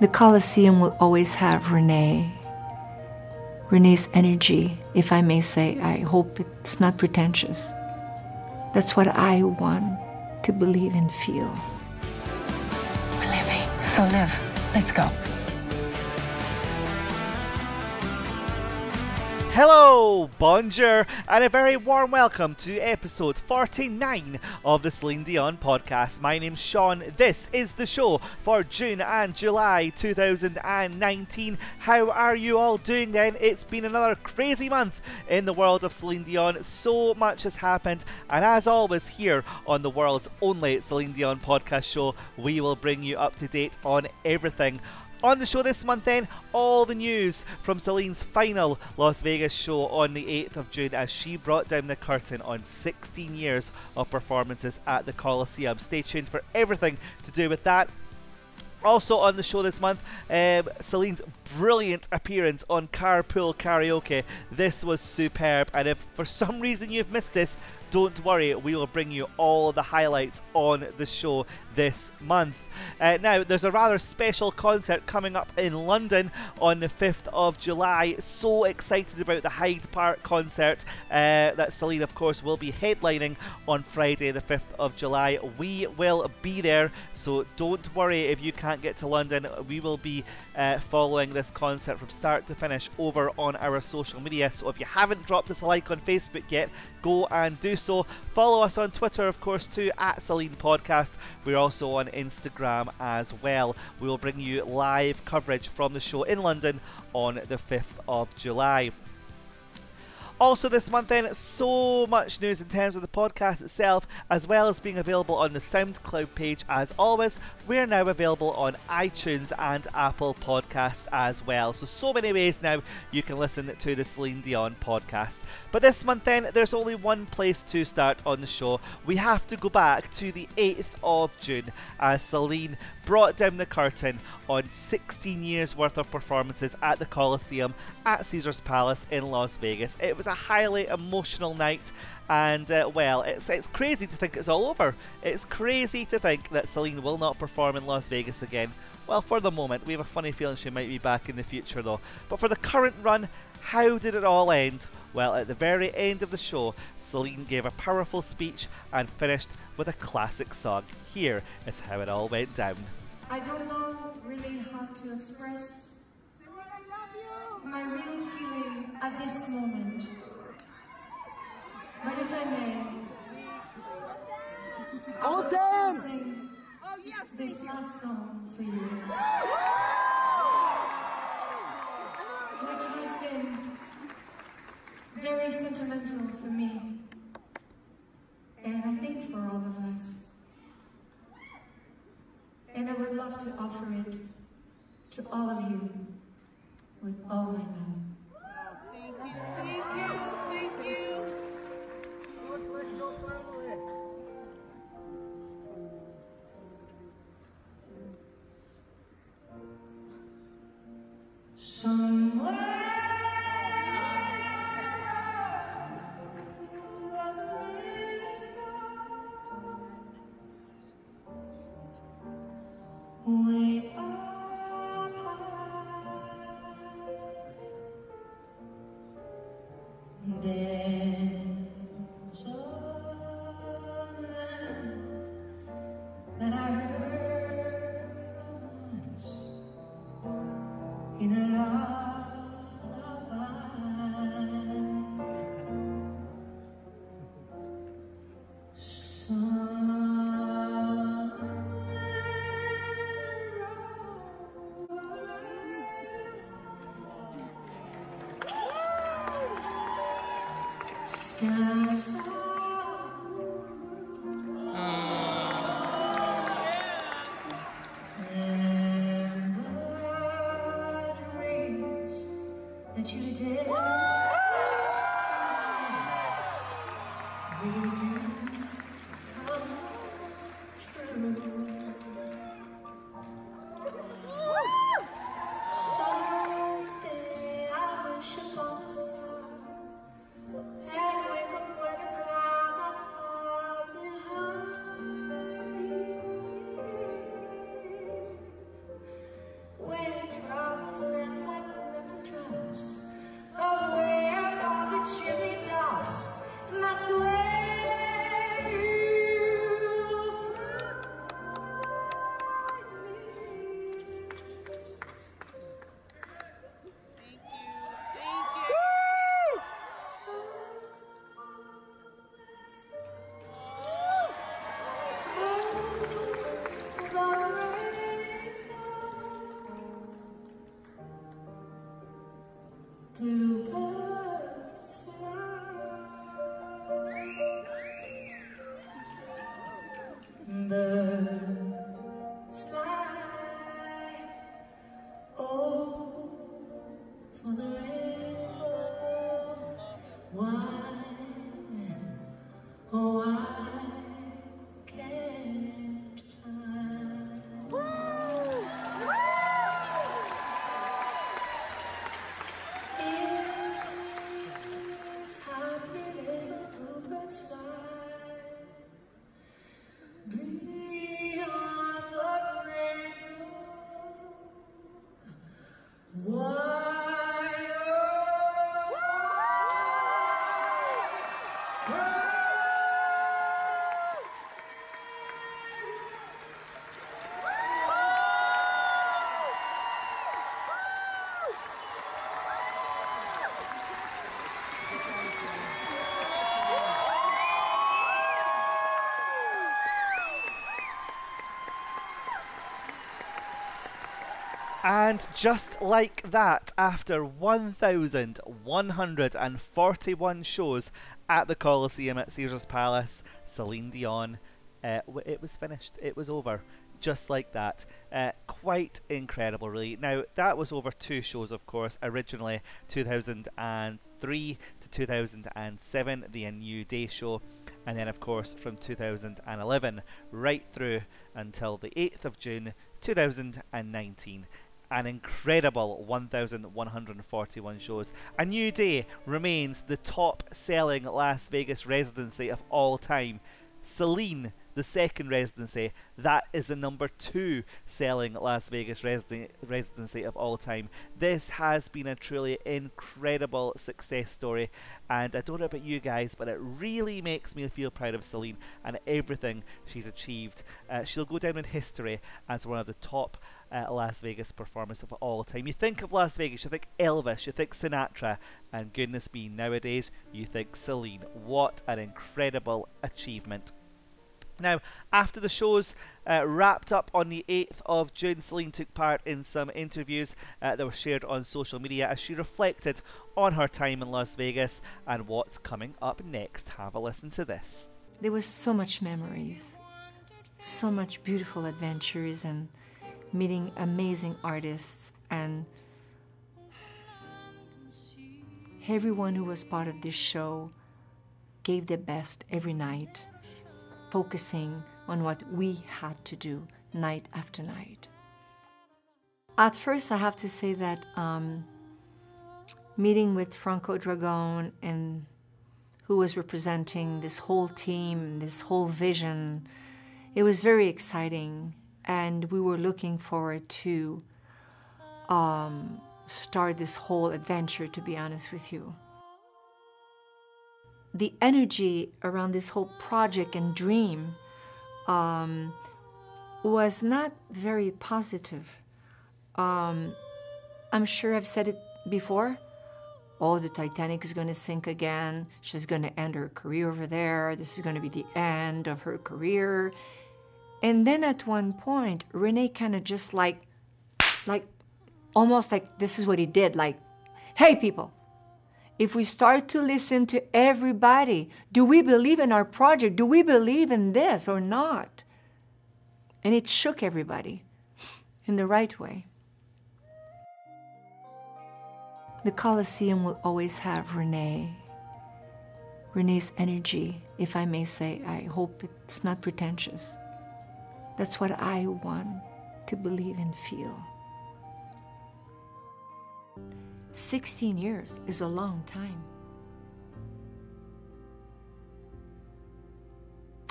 The Colosseum will always have Renee. Renee's energy, if I may say. I hope it's not pretentious. That's what I want to believe and feel. We're living, so live. Let's go. Hello, bonjour, and a very warm welcome to episode 49 of the Celine Dion podcast. My name's Sean. This is the show for June and July 2019. How are you all doing then? It's been another crazy month in the world of Celine Dion. So much has happened, and as always, here on the world's only Celine Dion podcast show, we will bring you up to date on everything on the show this month, then, all the news from Celine's final Las Vegas show on the 8th of June as she brought down the curtain on 16 years of performances at the Coliseum. Stay tuned for everything to do with that. Also on the show this month, um, Celine's brilliant appearance on Carpool Karaoke. This was superb, and if for some reason you've missed this, don't worry, we will bring you all the highlights on the show this month. Uh, now, there's a rather special concert coming up in London on the 5th of July. So excited about the Hyde Park concert uh, that Celine, of course, will be headlining on Friday, the 5th of July. We will be there, so don't worry if you can't get to London. We will be uh, following this concert from start to finish over on our social media. So if you haven't dropped us a like on Facebook yet, go and do so. Follow us on Twitter, of course, too, at Celine Podcast. We're also on Instagram as well. We will bring you live coverage from the show in London on the 5th of July. Also, this month, then, so much news in terms of the podcast itself, as well as being available on the SoundCloud page. As always, we're now available on iTunes and Apple Podcasts as well. So, so many ways now you can listen to the Celine Dion podcast. But this month, then, there's only one place to start on the show. We have to go back to the 8th of June as Celine brought down the curtain on 16 years worth of performances at the Coliseum at Caesars Palace in Las Vegas. It was a highly emotional night, and uh, well, it's, it's crazy to think it's all over. It's crazy to think that Celine will not perform in Las Vegas again. Well, for the moment, we have a funny feeling she might be back in the future though. But for the current run, how did it all end? Well, at the very end of the show, Celine gave a powerful speech and finished with a classic song. Here is how it all went down. I don't know really how to express my real feeling at this moment. But if I may, I would like to sing this last song for you. Which has been very sentimental for me. And I think for all of us. And I would love to offer it to all of you with all my love. Way Amém. And just like that, after 1,141 shows at the Coliseum at Caesar's Palace, Celine Dion, uh, it was finished. It was over. Just like that. Uh, quite incredible, really. Now, that was over two shows, of course. Originally, 2003 to 2007, the A New Day show. And then, of course, from 2011 right through until the 8th of June 2019 an incredible 1,141 shows. A New Day remains the top selling Las Vegas residency of all time. Celine, the second residency, that is the number two selling Las Vegas residen- residency of all time. This has been a truly incredible success story, and I don't know about you guys, but it really makes me feel proud of Celine and everything she's achieved. Uh, she'll go down in history as one of the top uh, Las Vegas performance of all time. You think of Las Vegas, you think Elvis, you think Sinatra, and goodness me, nowadays you think Celine. What an incredible achievement! Now, after the shows uh, wrapped up on the 8th of June, Celine took part in some interviews uh, that were shared on social media as she reflected on her time in Las Vegas and what's coming up next. Have a listen to this. There was so much memories, so much beautiful adventures, and meeting amazing artists. And everyone who was part of this show gave their best every night, focusing on what we had to do night after night. At first, I have to say that um, meeting with Franco Dragon and who was representing this whole team, this whole vision. It was very exciting, and we were looking forward to um, start this whole adventure. To be honest with you, the energy around this whole project and dream um, was not very positive. Um, I'm sure I've said it before oh, the Titanic is going to sink again. She's going to end her career over there. This is going to be the end of her career. And then at one point, Renee kind of just like, like, almost like this is what he did. Like, hey, people, if we start to listen to everybody, do we believe in our project? Do we believe in this or not? And it shook everybody in the right way. The Colosseum will always have Renee. Renee's energy, if I may say. I hope it's not pretentious. That's what I want to believe and feel. 16 years is a long time.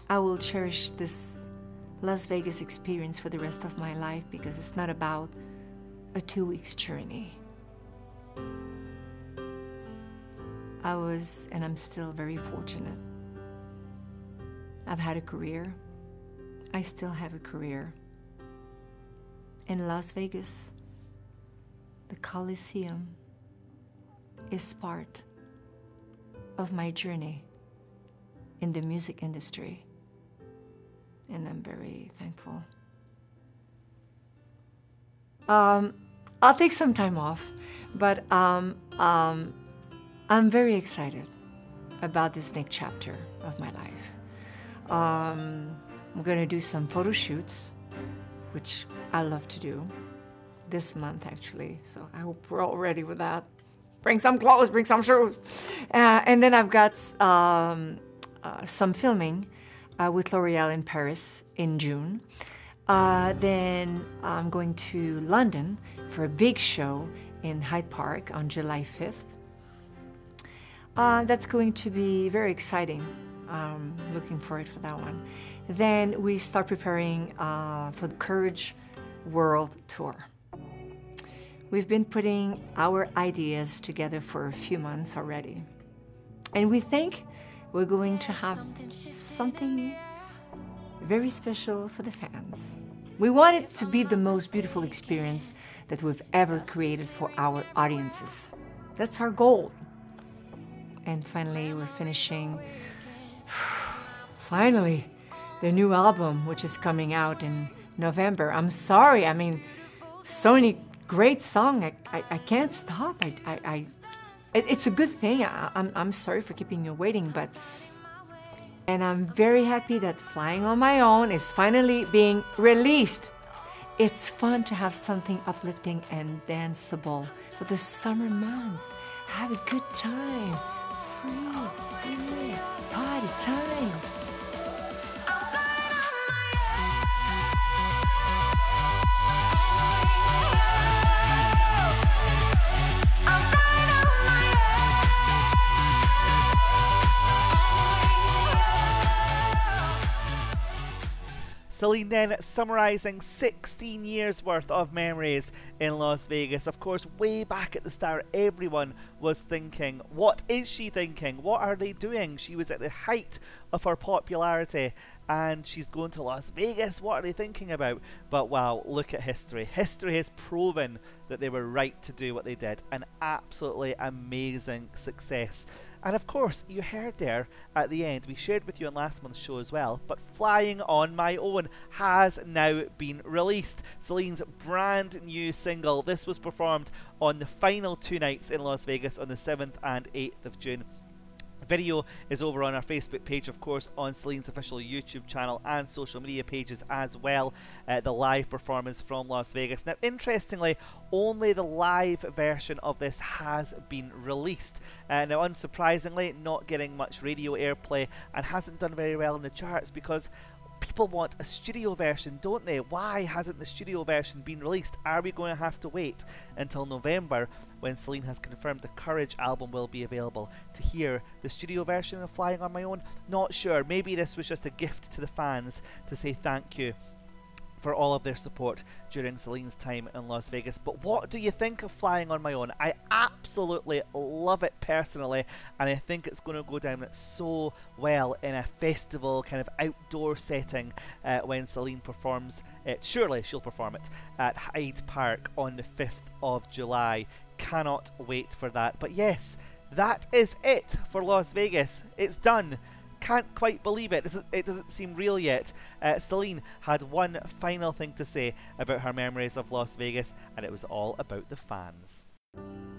I will cherish this Las Vegas experience for the rest of my life because it's not about a two weeks journey. I was, and I'm still very fortunate. I've had a career. I still have a career. In Las Vegas, the Coliseum is part of my journey in the music industry. And I'm very thankful. Um, I'll take some time off But um, um, I'm very excited about this next chapter of my life. I'm to do some photo shoots, which I love to do this month actually. So I hope we're all ready with that. Bring some clothes, bring some shoes. Uh, and then I've got um, uh, some filming uh, with L'Oreal in Paris in June. Uh, then I'm going to London for a big show in Hyde Park on July 5th. Uh, that's going to be very exciting. Um, looking forward for that one. Then we start preparing uh, for the Courage World Tour. We've been putting our ideas together for a few months already. And we think we're going to have something very special for the fans. We want it to be the most beautiful experience that we've ever created for our audiences. That's our goal. And finally, we're finishing, finally, the new album, which is coming out in November. I'm sorry, I mean, so many great song. I, I, I can't stop. I, I, I it, it's a good thing. I, I'm, I'm sorry for keeping you waiting, but and I'm very happy that Flying on My Own is finally being released. It's fun to have something uplifting and danceable for the summer months. Have a good time. Free, free, party time. Celine then summarising 16 years worth of memories in Las Vegas. Of course, way back at the start, everyone was thinking, what is she thinking? What are they doing? She was at the height of her popularity and she's going to Las Vegas. What are they thinking about? But wow, look at history. History has proven that they were right to do what they did. An absolutely amazing success. And of course, you heard there at the end, we shared with you on last month's show as well, but Flying on My Own has now been released. Celine's brand new single. This was performed on the final two nights in Las Vegas on the 7th and 8th of June. Video is over on our Facebook page, of course, on Celine's official YouTube channel and social media pages as well. Uh, the live performance from Las Vegas. Now, interestingly, only the live version of this has been released. Uh, now, unsurprisingly, not getting much radio airplay and hasn't done very well in the charts because people want a studio version, don't they? Why hasn't the studio version been released? Are we going to have to wait until November when Celine has confirmed the Courage album will be available to hear the studio version of Flying on My Own? Not sure. Maybe this was just a gift to the fans to say thank you for all of their support during Celine's time in Las Vegas. But what do you think of Flying on My Own? I absolutely love it personally, and I think it's going to go down so well in a festival kind of outdoor setting uh, when Celine performs it. Surely she'll perform it at Hyde Park on the 5th of July. Cannot wait for that. But yes, that is it for Las Vegas. It's done can't quite believe it. It doesn't seem real yet. Uh, Celine had one final thing to say about her memories of Las Vegas, and it was all about the fans.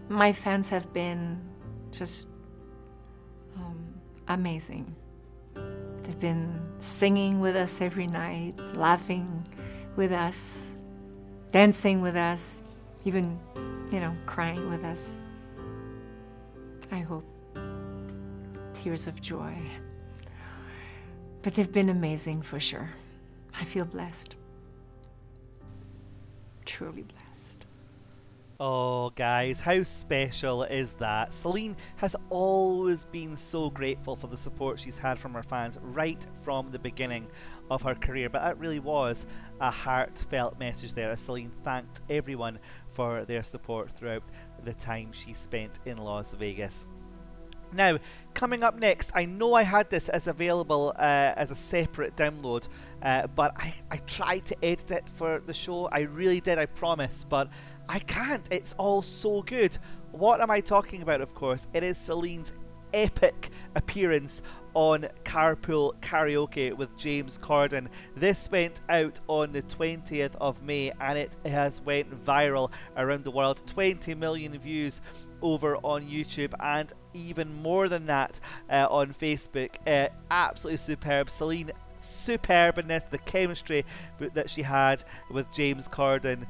My fans have been just um, amazing. They've been singing with us every night, laughing with us, dancing with us, even, you know, crying with us. I hope tears of joy. But they've been amazing for sure. I feel blessed. Truly blessed. Oh, guys, how special is that? Celine has always been so grateful for the support she's had from her fans right from the beginning of her career. But that really was a heartfelt message there as Celine thanked everyone for their support throughout the time she spent in Las Vegas. Now, coming up next, I know I had this as available uh, as a separate download, uh, but I, I tried to edit it for the show. I really did, I promise, but I can't. It's all so good. What am I talking about, of course? It is Celine's epic appearance on Carpool Karaoke with James Corden. This went out on the 20th of May and it has went viral around the world. 20 million views over on YouTube and even more than that uh, on Facebook. Uh, absolutely superb. Celine superbness, the chemistry that she had with James Corden,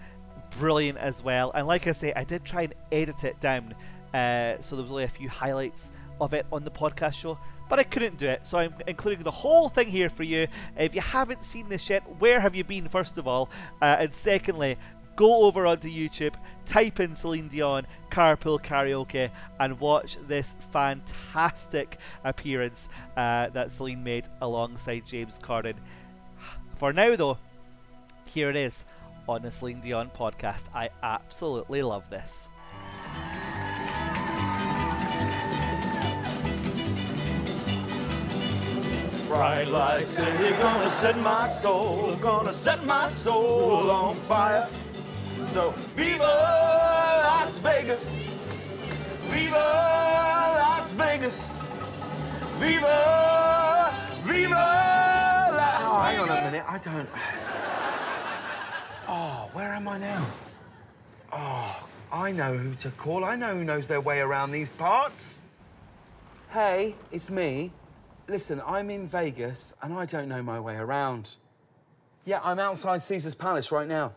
brilliant as well. And like I say, I did try and edit it down, uh, so there was only a few highlights of it on the podcast show. But I couldn't do it, so I'm including the whole thing here for you. If you haven't seen this yet, where have you been, first of all? Uh, and secondly, go over onto YouTube, type in Celine Dion Carpool Karaoke, and watch this fantastic appearance uh, that Celine made alongside James Corden. For now, though, here it is on the Celine Dion podcast. I absolutely love this. Bright lights, and you're gonna set my soul, gonna set my soul on fire. So, Viva Las Vegas! Viva Las Vegas! Viva! Viva! La- oh, hang on a minute. I don't. Oh, where am I now? Oh, I know who to call. I know who knows their way around these parts. Hey, it's me. Listen, I'm in Vegas and I don't know my way around. Yeah, I'm outside Caesar's Palace right now.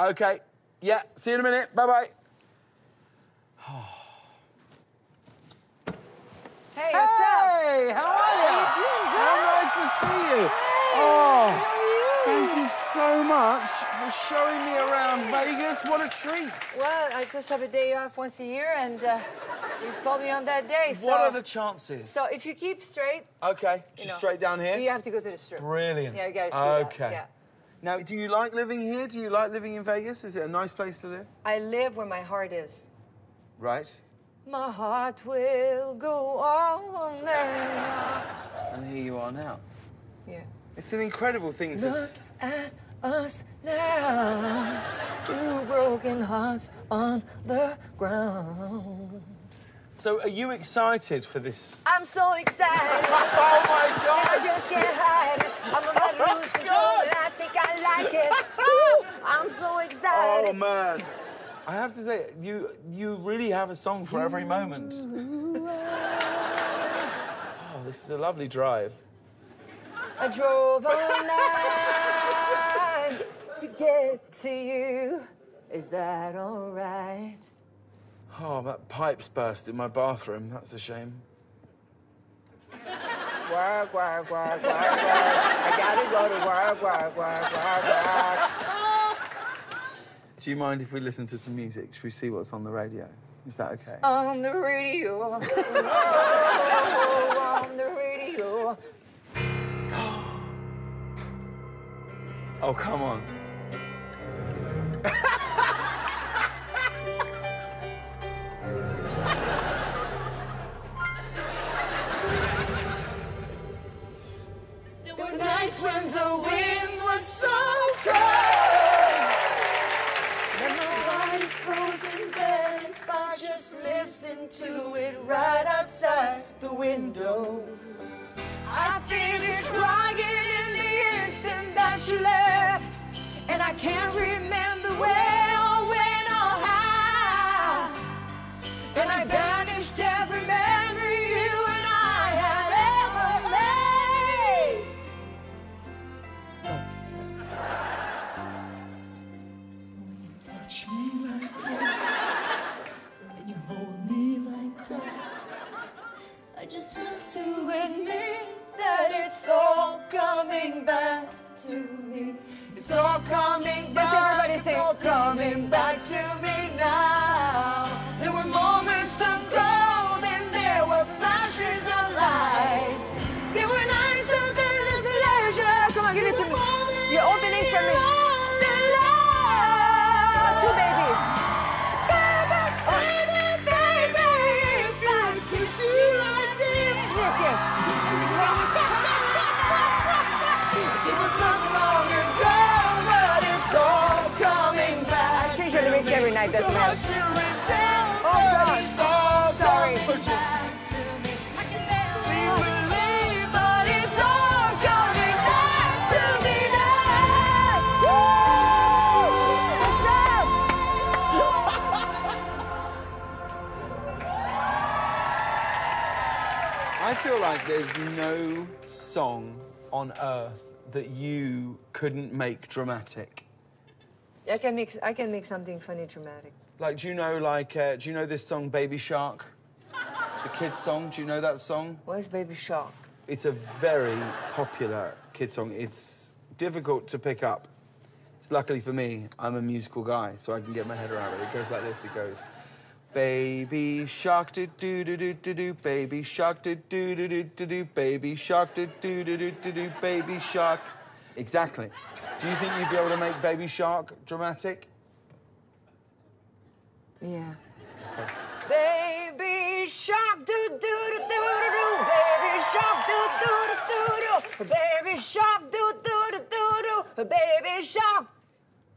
Okay. Yeah, see you in a minute. Bye bye. Hey, what's up? Hey, how are you? How you doing? How nice to see you. Oh, thank you so much for showing me around Vegas. What a treat. Well, I just have a day off once a year, and uh, you called me on that day. So, What are the chances? so if you keep straight, okay, you just know, straight down here. You have to go to the strip. Brilliant. Yeah, you gotta see Okay. that. Yeah. Now, do you like living here? Do you like living in Vegas? Is it a nice place to live? I live where my heart is. Right. My heart will go on there. And here you are now. Yeah. It's an incredible thing to. Look at us now, two broken hearts on the ground. So, are you excited for this? I'm so excited. Oh my God. I just can't hide it. I'm about to lose control, like it. Woo! I'm so excited. Oh man! I have to say, you you really have a song for every moment. Oh, this is a lovely drive. I drove all night to get to you. Is that all right? Oh, that pipe's burst in my bathroom. That's a shame. Work, work, work, work, work. I gotta go to work, work, work, work, work. Do you mind if we listen to some music? Should we see what's on the radio? Is that okay? On the radio. Oh, on the radio. Oh, come on. To it right outside the window. I finished crying in the instant that you left. And I can't remember where or when or how. And I yes. Oh, God. Sorry. Oh. I feel like there's no song on earth that you couldn't make dramatic. I can make I can make something funny dramatic. Like, do you know, like, uh, do you know this song, Baby Shark? The kids' song. Do you know that song? Where's Baby Shark? It's a very popular kid song. It's difficult to pick up. It's luckily for me, I'm a musical guy, so I can get my head around it. It goes like this. It goes, Baby shark do do do do do do, baby shark do do do do do do, baby shark do do do do do do, baby shark. Exactly. Do you think you'd be able to make Baby Shark dramatic? Yeah. Baby shark do do do do do do. Baby shark do do do do do. Baby shark do do do do do. Baby shark.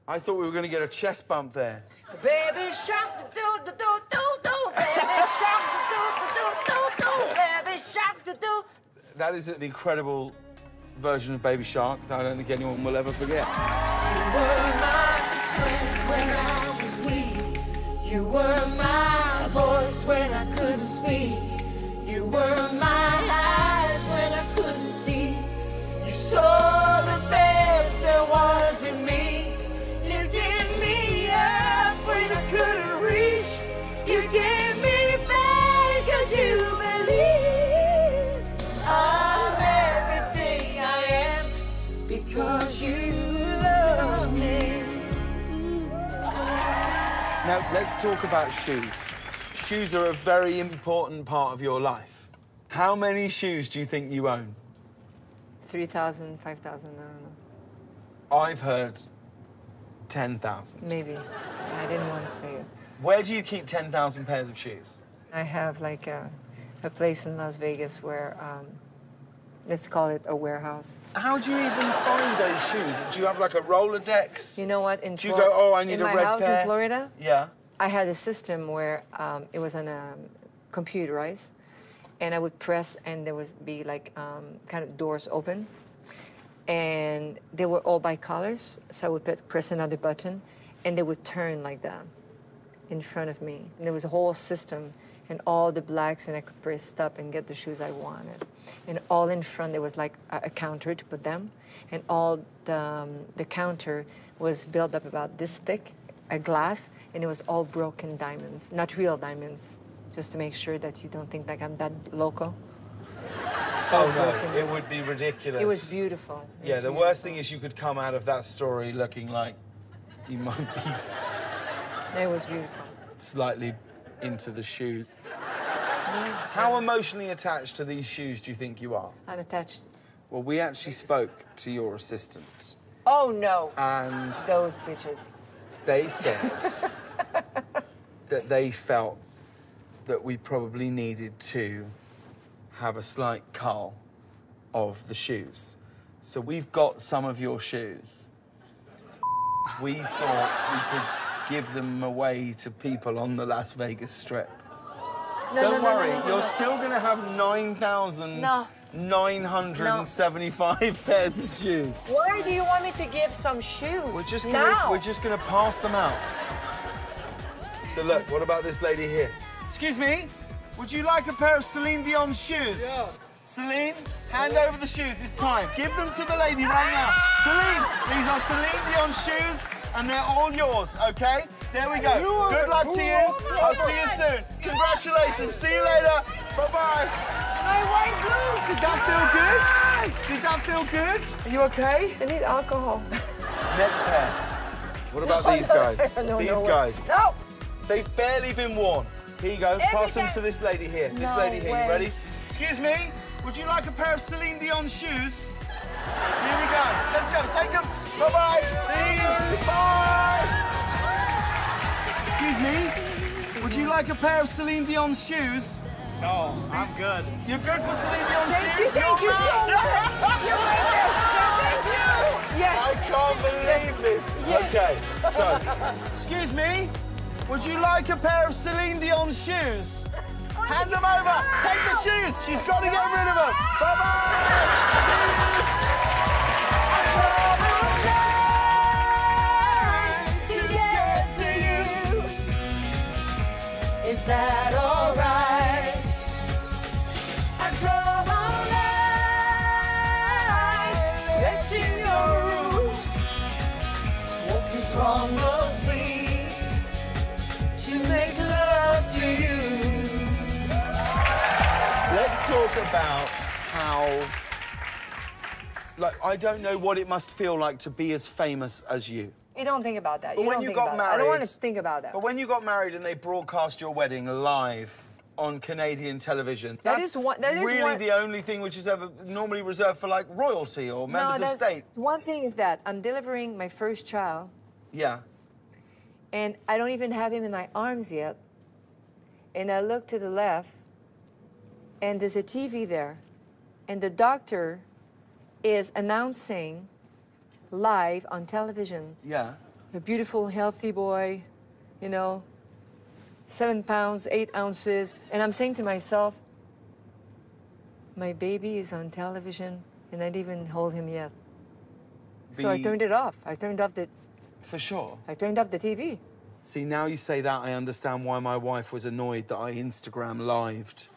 I thought we were going to get a chest bump there. Baby shark do do do do do. Baby shark do do do do do. Baby shark do do. That is an incredible version of Baby Shark that I don't think anyone will ever forget. You were my strength when I was weak. You were my voice when I couldn't speak. You were my eyes when I couldn't see. You saw the best there was in me. Lifted me up when I couldn't reach. You gave me faith 'cause you Now, let's talk about shoes. Shoes are a very important part of your life. How many shoes do you think you own? 3,000, 5,000, I don't know. I've heard 10,000. Maybe. I didn't want to say it. Where do you keep 10,000 pairs of shoes? I have like a, a place in Las Vegas where, um, let's call it a warehouse. How do you even find those shoes? Do you have like a Rolodex? You know what? In Do you Flor- go, "Oh, I need in a my red house in Florida, Yeah. I had a system where um, it was on a computerized, and I would press, and there would be like um, kind of doors open, and they were all by colors. So I would put, press another button, and they would turn like that in front of me. And there was a whole system, and all the blacks, and I could press stop and get the shoes I wanted. And all in front there was like a, a counter to put them, and all the um, the counter was built up about this thick, a glass, and it was all broken diamonds, not real diamonds, just to make sure that you don't think like I'm that local. Oh, no, it would be ridiculous. It was beautiful. It Yeah, was the beautiful. worst thing is you could come out of that story looking like you might be It was beautiful. slightly into the shoes. How emotionally attached to these shoes do you think you are? I'm attached. Well, we actually spoke to your assistant, Oh no, and those bitches. they said that they felt that we probably needed to have a slight cull of the shoes. So we've got some of your shoes. We thought we could give them away to people on the Las Vegas Strip. No, Don't no, no, worry, no, no, you're no. still going to have 9,975 pairs of shoes. Why do you want me to give some shoes? We're just gonna now? we're just gonna pass them out. So look, what about this lady here? Excuse me, would you like a pair of Celine Dion shoes? Yes. Celine, hand over the shoes. It's time. Give them to the lady right now. Celine, these are Celine Dion shoes, and they're all yours. Okay? There we go. Good luck to you. I'll see you soon. Congratulations. See you later. Bye bye. My white blue. Did that feel good? Did that feel good? Are you okay? I need alcohol. Next pair. What about these guys? No, no these way. guys. No. They've barely been worn. Here you go. Pass them to this lady here. This No lady here. way. You ready? Excuse me. Would you like a pair of Celine Dion shoes? Here we go. Let's go. Take them. Bye bye. See you. Bye. Excuse me. Would you like a pair of Celine Dion shoes? No, I'm good. You're good for Celine Dion Thank you, shoes. thank You're you so much. You made this. Thank you. Yes. I can't believe this. Yes. Okay, so, excuse me, would you like a pair of Celine Dion shoes? Hand them over. Take the shoes. She's got to get rid of them. Bye bye. to get to you. Is that alright? About how. Like, I don't know what it must feel like to be as famous as you. You don't think about that. But you when don't you think got about it. I don't want to think about that. But when you got married and they broadcast your wedding live on Canadian television, That that's is one- that is really one- the only thing which is ever normally reserved for like royalty or members of state. One thing is that I'm delivering my first child, Yeah. and I don't even have him in my arms yet. And I look to the left, and there's a TV there, and the doctor is announcing live on television Yeah. a beautiful, healthy boy, you know, seven pounds, eight ounces. And I'm saying to myself, my baby is on television and I didn't even hold him yet. So I turned it off. I turned off the For sure. I turned off the TV. See, now you say that, I understand why my wife was annoyed that I Instagram lived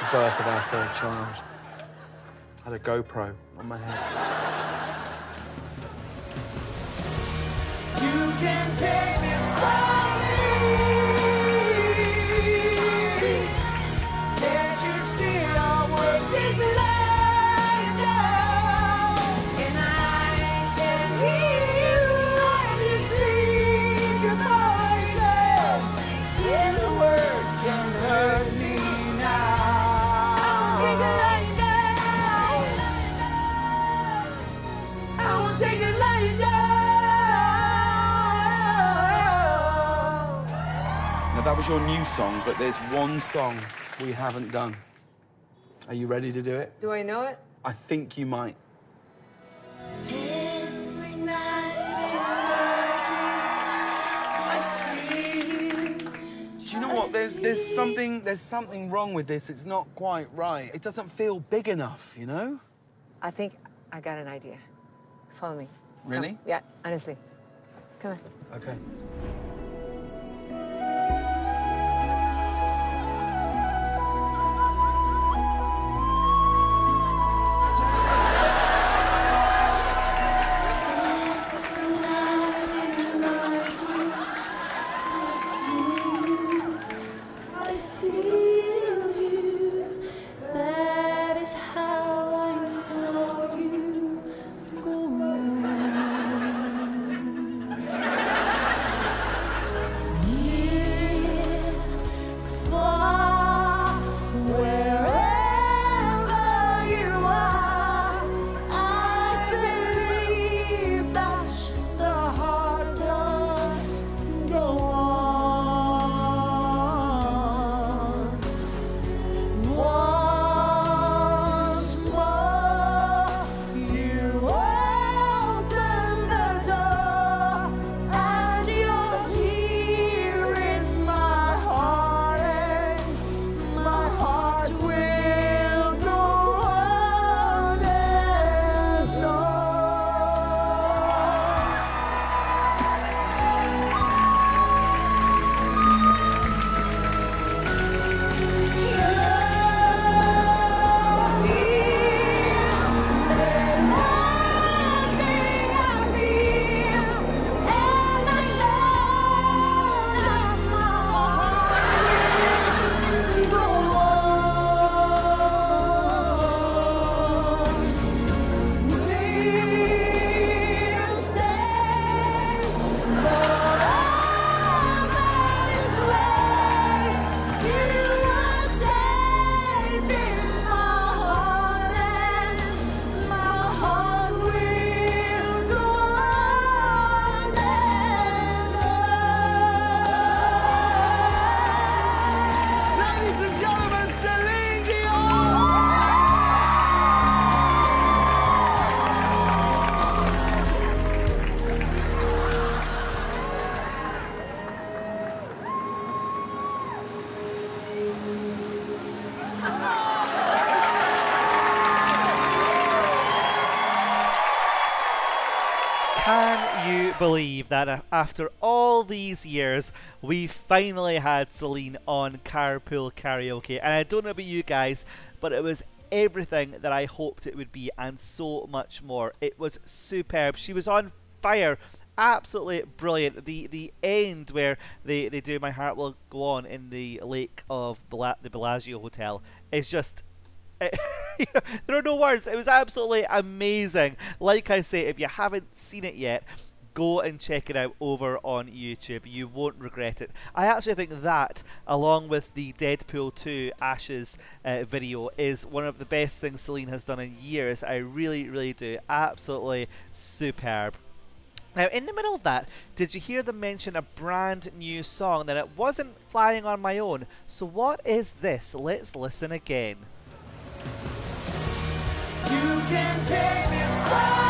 the birth of our third child. had a GoPro on my head. You can take this your new song, but there's one song we haven't done. Are you ready to do it? Do I know it? I think you might. Every night in my dreams, I see you. Do you know what? There's there's something there's something wrong with this. It's not quite right. It doesn't feel big enough, you know? I think I got an idea. Follow me. Come. Really? Yeah, honestly. Come on. Okay. That uh, after all these years, we finally had Celine on Carpool Karaoke? And I don't know about you guys, but it was everything that I hoped it would be and so much more. It was superb. She was on fire. Absolutely brilliant. The the end where they, they do My Heart Will Go On in the lake of Bela- the Bellagio Hotel is just there are no words. It was absolutely amazing. Like I say, if you haven't seen it yet, go and check it out over on YouTube. You won't regret it. I actually think that, along with the Deadpool 2 Ashes uh, video, is one of the best things Celine has done in years. I really, really do. Absolutely superb. Now, in the middle of that, did you hear them mention a brand new song? That it wasn't Flying on My Own. So, what is this? Let's listen again. You can take this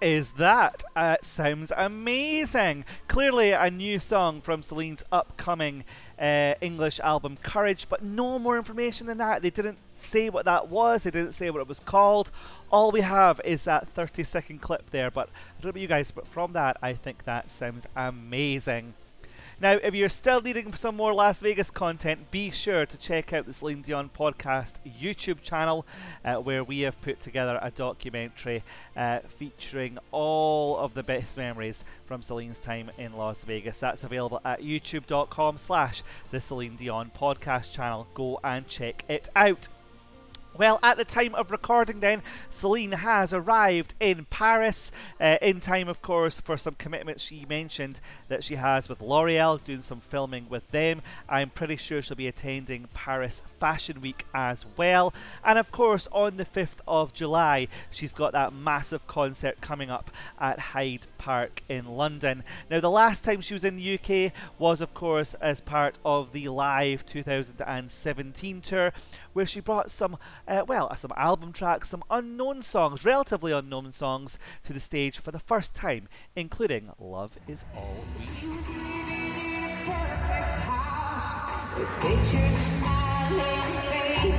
is that? Uh, sounds amazing. Clearly, a new song from Celine's upcoming uh, English album Courage, but no more information than that. They didn't say what that was, they didn't say what it was called. All we have is that 30 second clip there, but I don't know about you guys, but from that, I think that sounds amazing. Now, if you're still needing some more Las Vegas content, be sure to check out the Celine Dion podcast YouTube channel, uh, where we have put together a documentary uh, featuring all of the best memories from Celine's time in Las Vegas. That's available at youtube.com slash the Celine Dion podcast channel. Go and check it out. Well, at the time of recording, then, Celine has arrived in Paris uh, in time, of course, for some commitments she mentioned that she has with L'Oreal, doing some filming with them. I'm pretty sure she'll be attending Paris Fashion Week as well. And of course, on the 5th of July, she's got that massive concert coming up at Hyde Park in London. Now, the last time she was in the UK was, of course, as part of the Live 2017 tour, where she brought some, uh, well, some album tracks, some unknown songs, relatively unknown songs, to the stage for the first time, including Love Is All We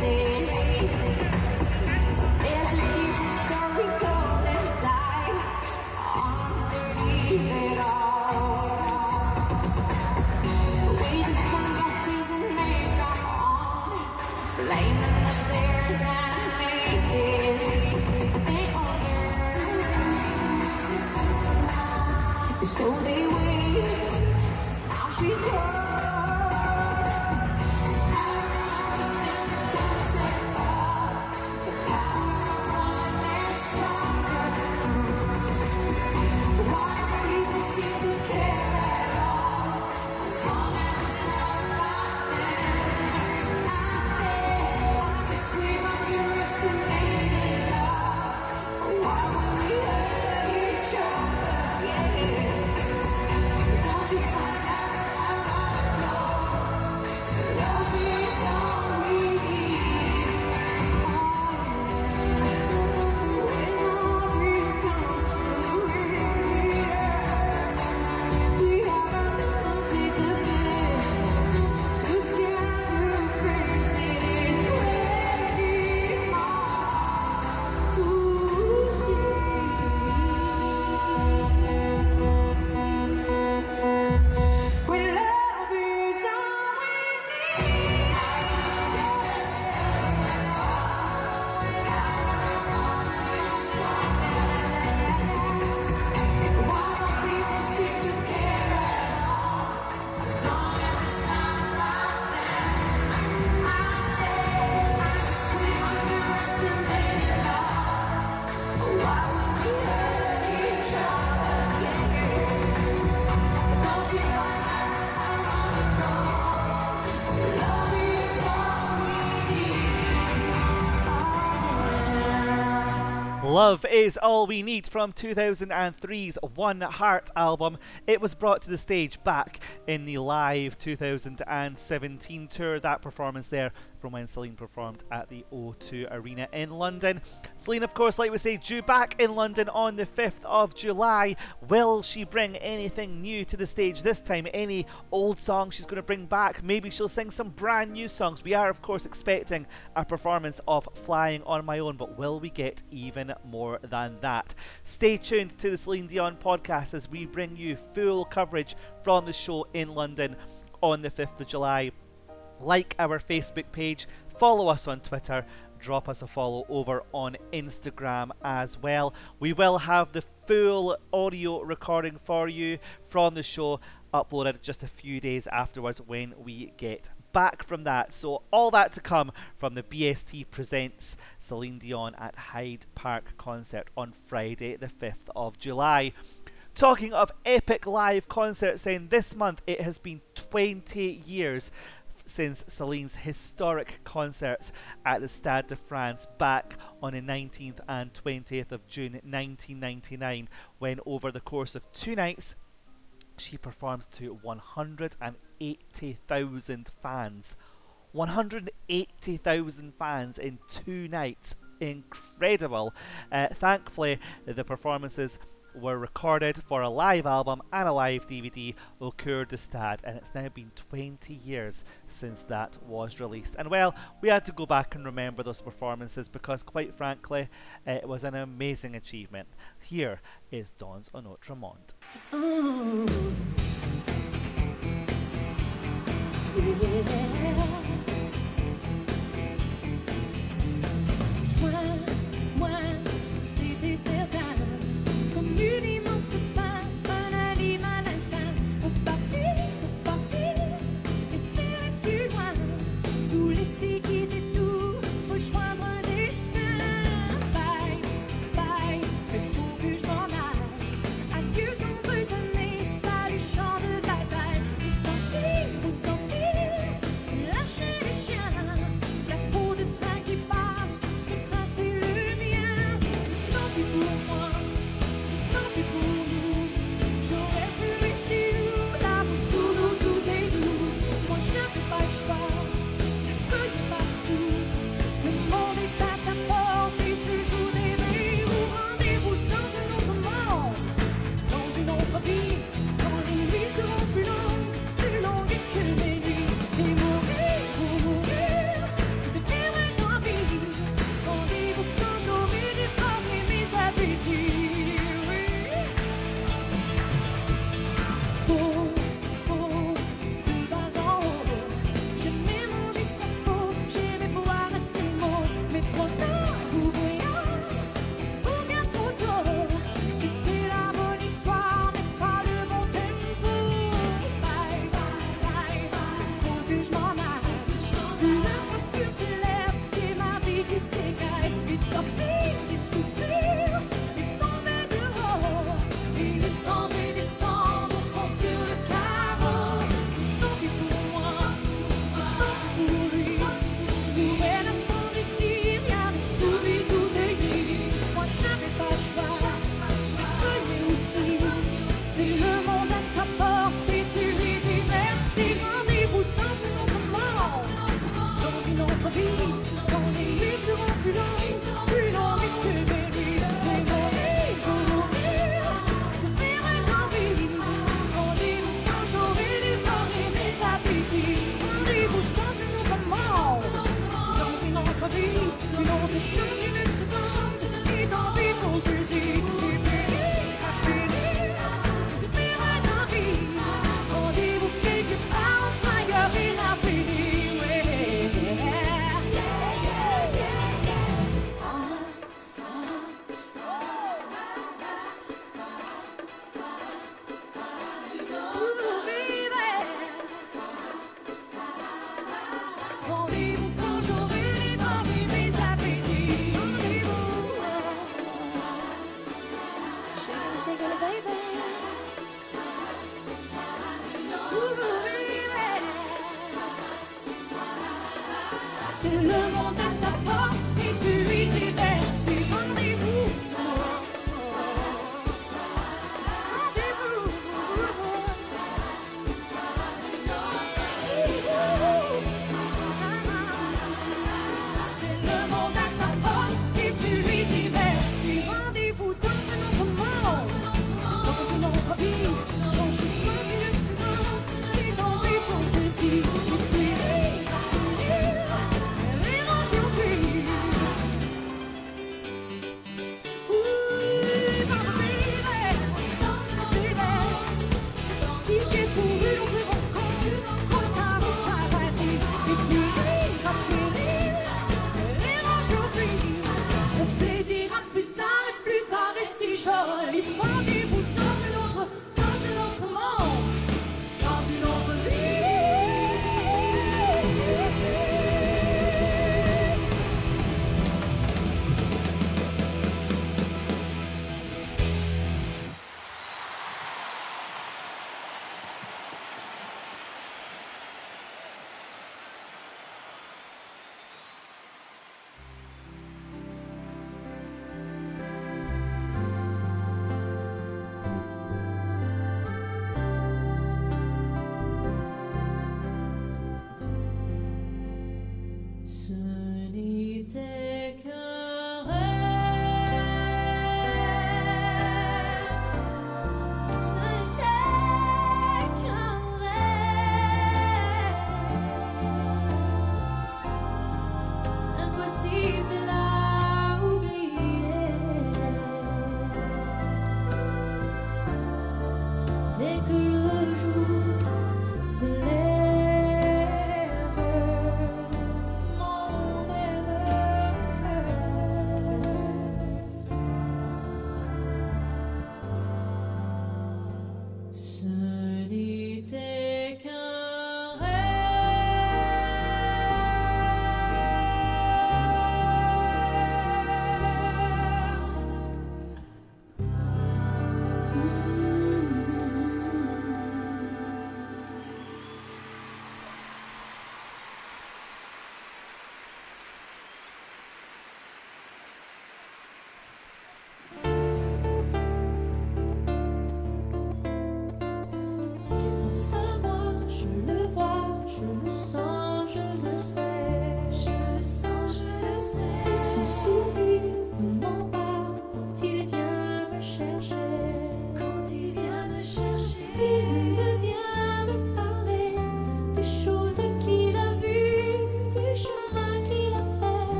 Need. Love is All We Need from 2003's One Heart album. It was brought to the stage back in the live 2017 tour. That performance there from when Celine performed at the O2 Arena in London. Celine, of course, like we say, due back in London on the 5th of July. Will she bring anything new to the stage this time? Any old songs she's going to bring back? Maybe she'll sing some brand new songs. We are, of course, expecting a performance of Flying on My Own, but will we get even more than that? Stay tuned to the Celine Dion podcast as we bring you full coverage from the show in London on the 5th of July. Like our Facebook page, follow us on Twitter, drop us a follow over on Instagram as well. We will have the full audio recording for you from the show uploaded just a few days afterwards when we get back from that. So, all that to come from the BST Presents Celine Dion at Hyde Park concert on Friday, the 5th of July. Talking of epic live concerts, saying this month it has been 20 years since Celine's historic concerts at the Stade de France back on the 19th and 20th of June 1999, when over the course of two nights she performed to 180,000 fans. 180,000 fans in two nights. Incredible. Uh, thankfully, the performances were recorded for a live album and a live DVD, Au Coeur du Stade, and it's now been 20 years since that was released. And well, we had to go back and remember those performances because, quite frankly, it was an amazing achievement. Here is Dans un autre monde. Moi,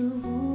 Je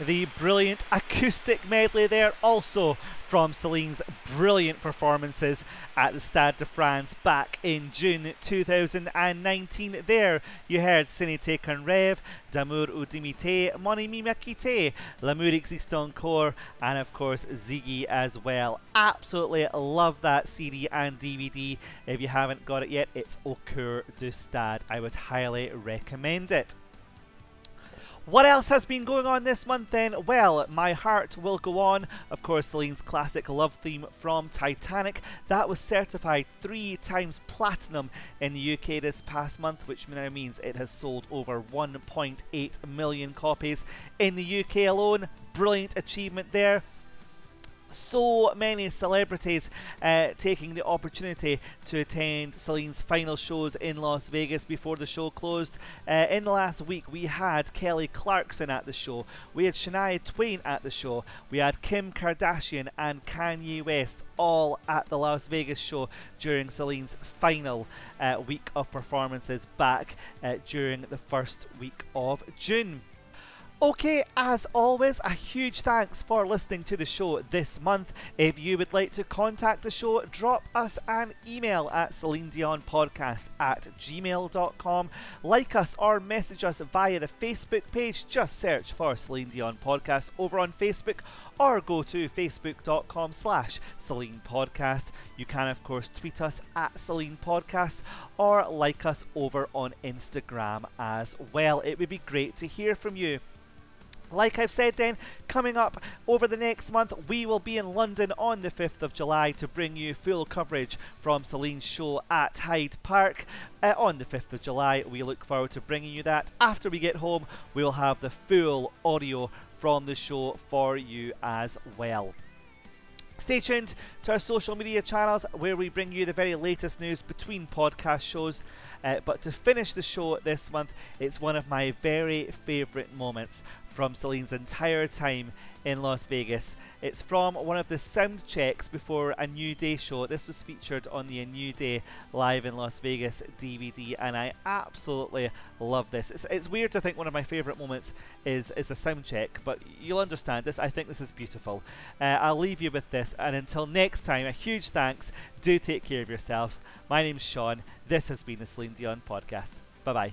The brilliant acoustic medley there, also from Celine's brilliant performances at the Stade de France back in June 2019. There, you heard Ce n'était qu'un rêve, D'amour ou d'amitié, Mon ami m'a L'amour existe encore, and of course Ziggy as well. Absolutely love that CD and DVD. If you haven't got it yet, it's Au Coeur du Stade. I would highly recommend it. What else has been going on this month then? Well, My Heart Will Go On, of course, Celine's classic love theme from Titanic. That was certified three times platinum in the UK this past month, which now means it has sold over 1.8 million copies in the UK alone. Brilliant achievement there so many celebrities uh, taking the opportunity to attend Celine's final shows in Las Vegas before the show closed. Uh, in the last week, we had Kelly Clarkson at the show, we had Shania Twain at the show, we had Kim Kardashian and Kanye West all at the Las Vegas show during Celine's final uh, week of performances back uh, during the first week of June. Okay, as always, a huge thanks for listening to the show this month. If you would like to contact the show, drop us an email at Celine Dion Podcast at gmail.com. Like us or message us via the Facebook page. Just search for Celine Dion Podcast over on Facebook or go to facebook.com slash Celine Podcast. You can, of course, tweet us at Celine Podcast or like us over on Instagram as well. It would be great to hear from you. Like I've said, then, coming up over the next month, we will be in London on the 5th of July to bring you full coverage from Celine's show at Hyde Park. Uh, on the 5th of July, we look forward to bringing you that. After we get home, we'll have the full audio from the show for you as well. Stay tuned to our social media channels where we bring you the very latest news between podcast shows. Uh, but to finish the show this month, it's one of my very favourite moments from Celine's entire time in Las Vegas. It's from one of the sound checks before a New Day show. This was featured on the A New Day Live in Las Vegas DVD, and I absolutely love this. It's, it's weird to think one of my favourite moments is, is a sound check, but you'll understand this. I think this is beautiful. Uh, I'll leave you with this, and until next time, a huge thanks. Do take care of yourselves. My name's Sean. This has been the Celine Dion podcast. Bye bye.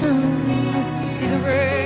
So see the red